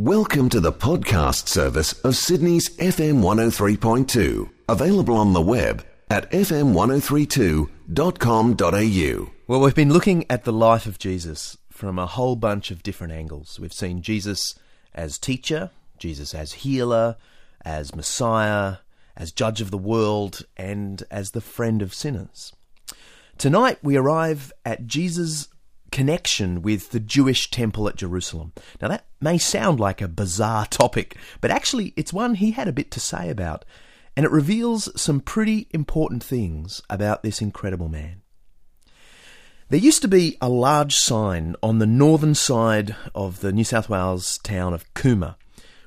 Welcome to the podcast service of Sydney's FM 103.2, available on the web at fm1032.com.au. Well, we've been looking at the life of Jesus from a whole bunch of different angles. We've seen Jesus as teacher, Jesus as healer, as Messiah, as judge of the world, and as the friend of sinners. Tonight we arrive at Jesus' connection with the Jewish temple at Jerusalem. Now, that may sound like a bizarre topic, but actually, it's one he had a bit to say about, and it reveals some pretty important things about this incredible man. There used to be a large sign on the northern side of the New South Wales town of Cooma,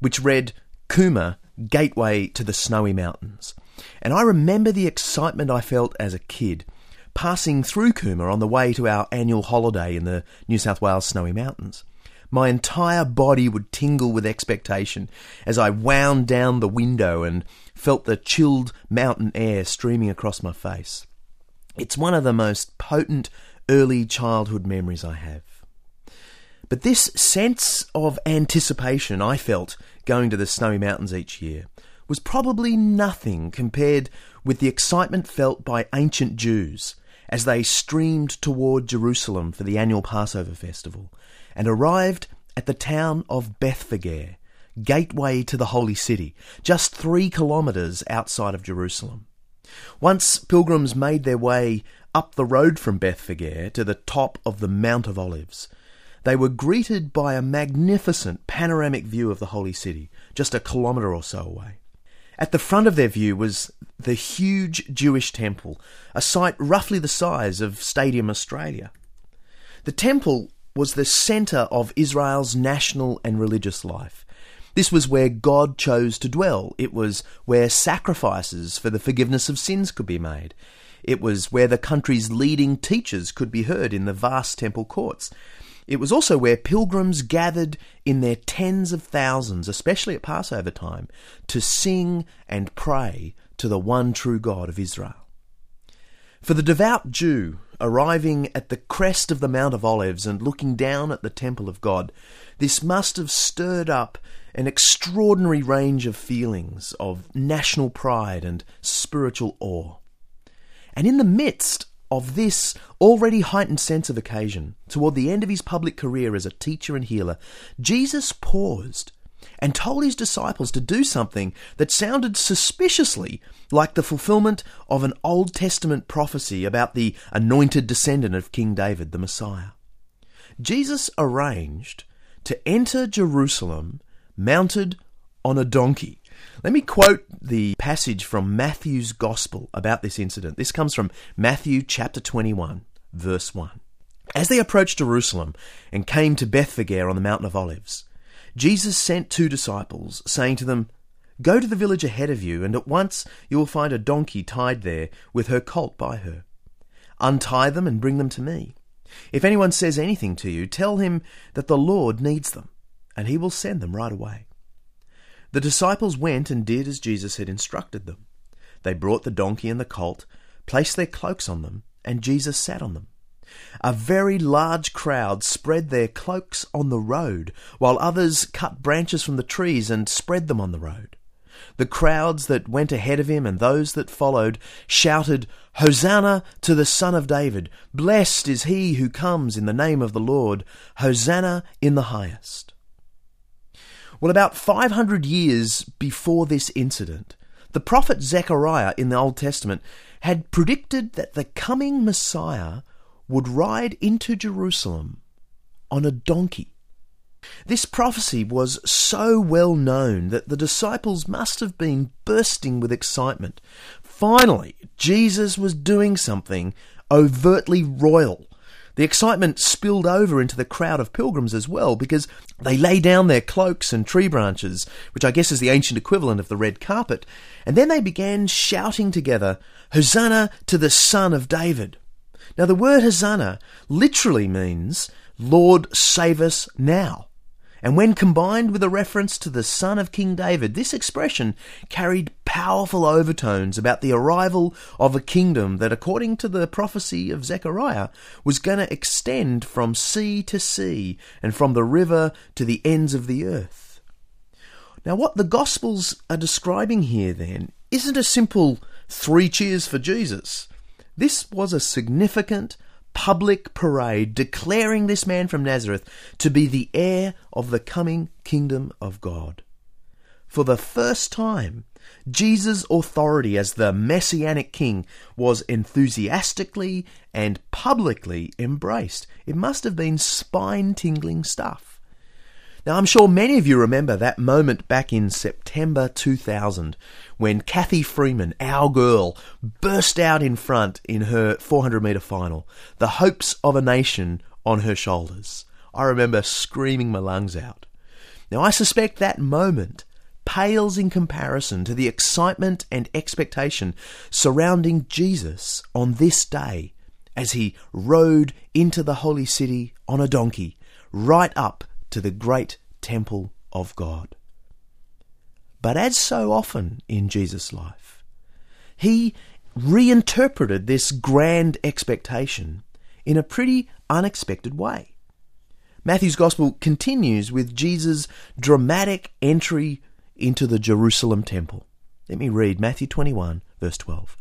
which read Cooma, Gateway to the Snowy Mountains. And I remember the excitement I felt as a kid passing through Cooma on the way to our annual holiday in the New South Wales Snowy Mountains. My entire body would tingle with expectation as I wound down the window and felt the chilled mountain air streaming across my face. It's one of the most potent early childhood memories I have. But this sense of anticipation I felt going to the Snowy Mountains each year was probably nothing compared with the excitement felt by ancient Jews as they streamed toward Jerusalem for the annual Passover festival and arrived at the town of Bethphage, gateway to the holy city, just three kilometres outside of Jerusalem. Once pilgrims made their way up the road from Bethphage to the top of the Mount of Olives, they were greeted by a magnificent panoramic view of the holy city, just a kilometre or so away. At the front of their view was the huge Jewish temple, a site roughly the size of Stadium Australia. The temple was the centre of Israel's national and religious life. This was where God chose to dwell. It was where sacrifices for the forgiveness of sins could be made. It was where the country's leading teachers could be heard in the vast temple courts. It was also where pilgrims gathered in their tens of thousands, especially at Passover time, to sing and pray to the one true God of Israel. For the devout Jew arriving at the crest of the Mount of Olives and looking down at the temple of God, this must have stirred up an extraordinary range of feelings of national pride and spiritual awe. And in the midst of this already heightened sense of occasion, toward the end of his public career as a teacher and healer, Jesus paused and told his disciples to do something that sounded suspiciously like the fulfillment of an Old Testament prophecy about the anointed descendant of King David, the Messiah. Jesus arranged to enter Jerusalem mounted on a donkey. Let me quote the passage from Matthew's Gospel about this incident. This comes from Matthew chapter 21, verse 1. As they approached Jerusalem and came to Bethphage on the Mountain of Olives, Jesus sent two disciples, saying to them, Go to the village ahead of you, and at once you will find a donkey tied there with her colt by her. Untie them and bring them to me. If anyone says anything to you, tell him that the Lord needs them, and he will send them right away. The disciples went and did as Jesus had instructed them. They brought the donkey and the colt, placed their cloaks on them, and Jesus sat on them. A very large crowd spread their cloaks on the road, while others cut branches from the trees and spread them on the road. The crowds that went ahead of him and those that followed shouted, Hosanna to the Son of David! Blessed is he who comes in the name of the Lord! Hosanna in the highest! Well, about 500 years before this incident, the prophet Zechariah in the Old Testament had predicted that the coming Messiah would ride into Jerusalem on a donkey. This prophecy was so well known that the disciples must have been bursting with excitement. Finally, Jesus was doing something overtly royal the excitement spilled over into the crowd of pilgrims as well because they lay down their cloaks and tree branches, which I guess is the ancient equivalent of the red carpet, and then they began shouting together, Hosanna to the Son of David. Now, the word Hosanna literally means, Lord, save us now. And when combined with a reference to the son of King David, this expression carried powerful overtones about the arrival of a kingdom that, according to the prophecy of Zechariah, was going to extend from sea to sea and from the river to the ends of the earth. Now, what the Gospels are describing here then isn't a simple three cheers for Jesus. This was a significant public parade declaring this man from Nazareth to be the heir of the coming kingdom of God. For the first time, Jesus' authority as the messianic king was enthusiastically and publicly embraced. It must have been spine tingling stuff. Now, I'm sure many of you remember that moment back in September 2000 when Cathy Freeman, our girl, burst out in front in her 400 metre final, the hopes of a nation on her shoulders. I remember screaming my lungs out. Now, I suspect that moment pales in comparison to the excitement and expectation surrounding Jesus on this day as he rode into the holy city on a donkey, right up to the great temple of God. But as so often in Jesus' life, he reinterpreted this grand expectation in a pretty unexpected way. Matthew's Gospel continues with Jesus' dramatic entry into the Jerusalem temple. Let me read Matthew 21, verse 12.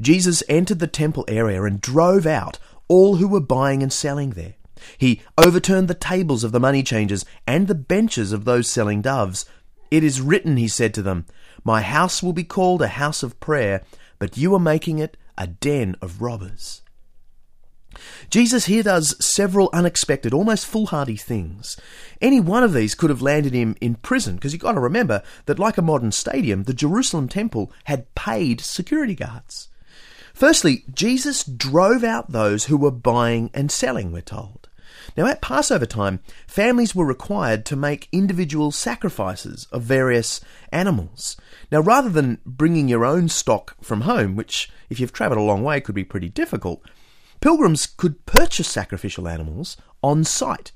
Jesus entered the temple area and drove out all who were buying and selling there. He overturned the tables of the money changers and the benches of those selling doves. It is written, he said to them, My house will be called a house of prayer, but you are making it a den of robbers. Jesus here does several unexpected, almost foolhardy things. Any one of these could have landed him in prison, because you've got to remember that, like a modern stadium, the Jerusalem temple had paid security guards. Firstly, Jesus drove out those who were buying and selling, we're told. Now, at Passover time, families were required to make individual sacrifices of various animals. Now, rather than bringing your own stock from home, which, if you've travelled a long way, could be pretty difficult, Pilgrims could purchase sacrificial animals on site.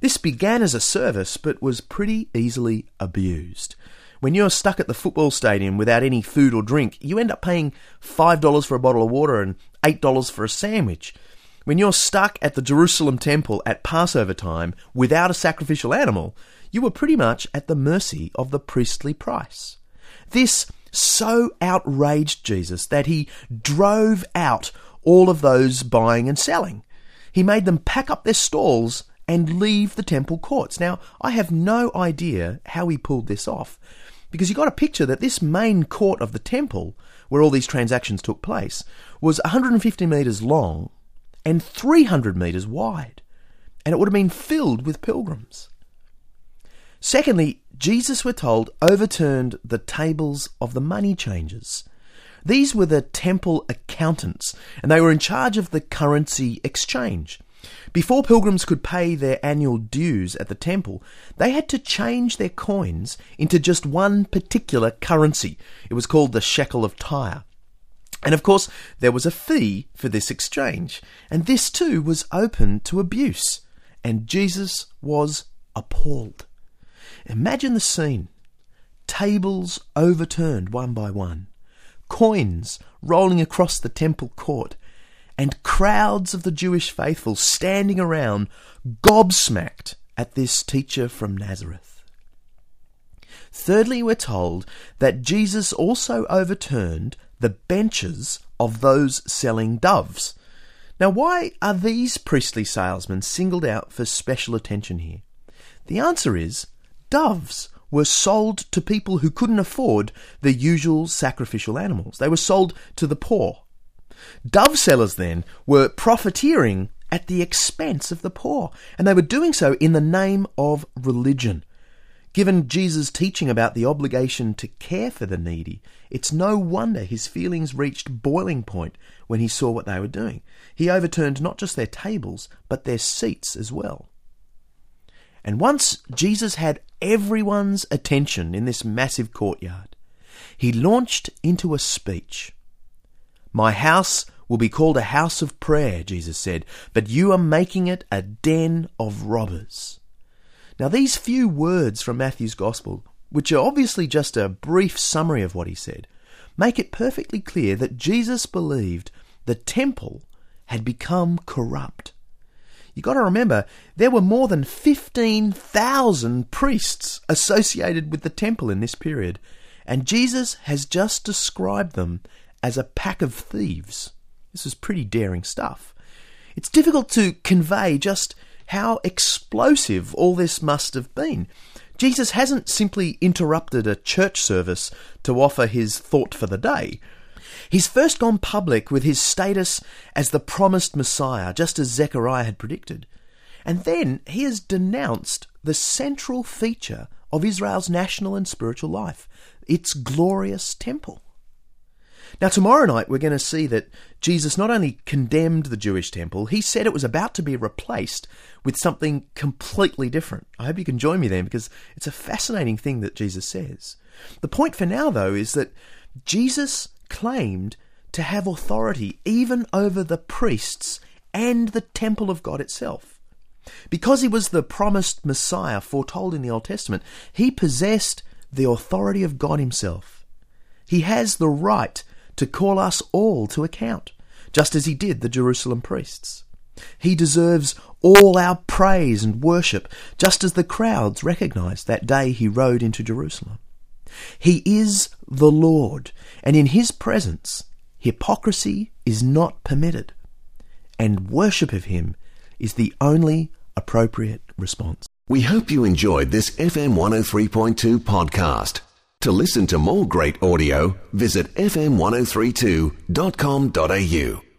This began as a service but was pretty easily abused. When you're stuck at the football stadium without any food or drink, you end up paying $5 for a bottle of water and $8 for a sandwich. When you're stuck at the Jerusalem temple at Passover time without a sacrificial animal, you were pretty much at the mercy of the priestly price. This so outraged Jesus that he drove out all of those buying and selling. He made them pack up their stalls and leave the temple courts. Now, I have no idea how he pulled this off because you got to picture that this main court of the temple, where all these transactions took place, was 150 metres long and 300 metres wide, and it would have been filled with pilgrims. Secondly, Jesus, we're told, overturned the tables of the money changers. These were the temple accountants, and they were in charge of the currency exchange. Before pilgrims could pay their annual dues at the temple, they had to change their coins into just one particular currency. It was called the shekel of Tyre. And of course, there was a fee for this exchange, and this too was open to abuse. And Jesus was appalled. Imagine the scene tables overturned one by one, coins rolling across the temple court, and crowds of the Jewish faithful standing around, gobsmacked at this teacher from Nazareth. Thirdly, we're told that Jesus also overturned the benches of those selling doves. Now, why are these priestly salesmen singled out for special attention here? The answer is doves were sold to people who couldn't afford the usual sacrificial animals. They were sold to the poor. Dove sellers then were profiteering at the expense of the poor, and they were doing so in the name of religion. Given Jesus' teaching about the obligation to care for the needy, it's no wonder his feelings reached boiling point when he saw what they were doing. He overturned not just their tables, but their seats as well. And once Jesus had everyone's attention in this massive courtyard, he launched into a speech. My house will be called a house of prayer, Jesus said, but you are making it a den of robbers. Now, these few words from Matthew's Gospel, which are obviously just a brief summary of what he said, make it perfectly clear that Jesus believed the temple had become corrupt. You've got to remember there were more than 15,000 priests associated with the temple in this period, and Jesus has just described them as a pack of thieves. This is pretty daring stuff. It's difficult to convey just how explosive all this must have been. Jesus hasn't simply interrupted a church service to offer his thought for the day. He's first gone public with his status as the promised Messiah, just as Zechariah had predicted. And then he has denounced the central feature of Israel's national and spiritual life its glorious temple. Now, tomorrow night, we're going to see that Jesus not only condemned the Jewish temple, he said it was about to be replaced with something completely different. I hope you can join me then because it's a fascinating thing that Jesus says. The point for now, though, is that Jesus claimed to have authority even over the priests and the temple of God itself. Because he was the promised Messiah foretold in the Old Testament, he possessed the authority of God himself. He has the right to call us all to account, just as he did the Jerusalem priests. He deserves all our praise and worship, just as the crowds recognized that day he rode into Jerusalem. He is the Lord, and in his presence, hypocrisy is not permitted, and worship of him is the only appropriate response. We hope you enjoyed this FM 103.2 podcast. To listen to more great audio, visit fm1032.com.au.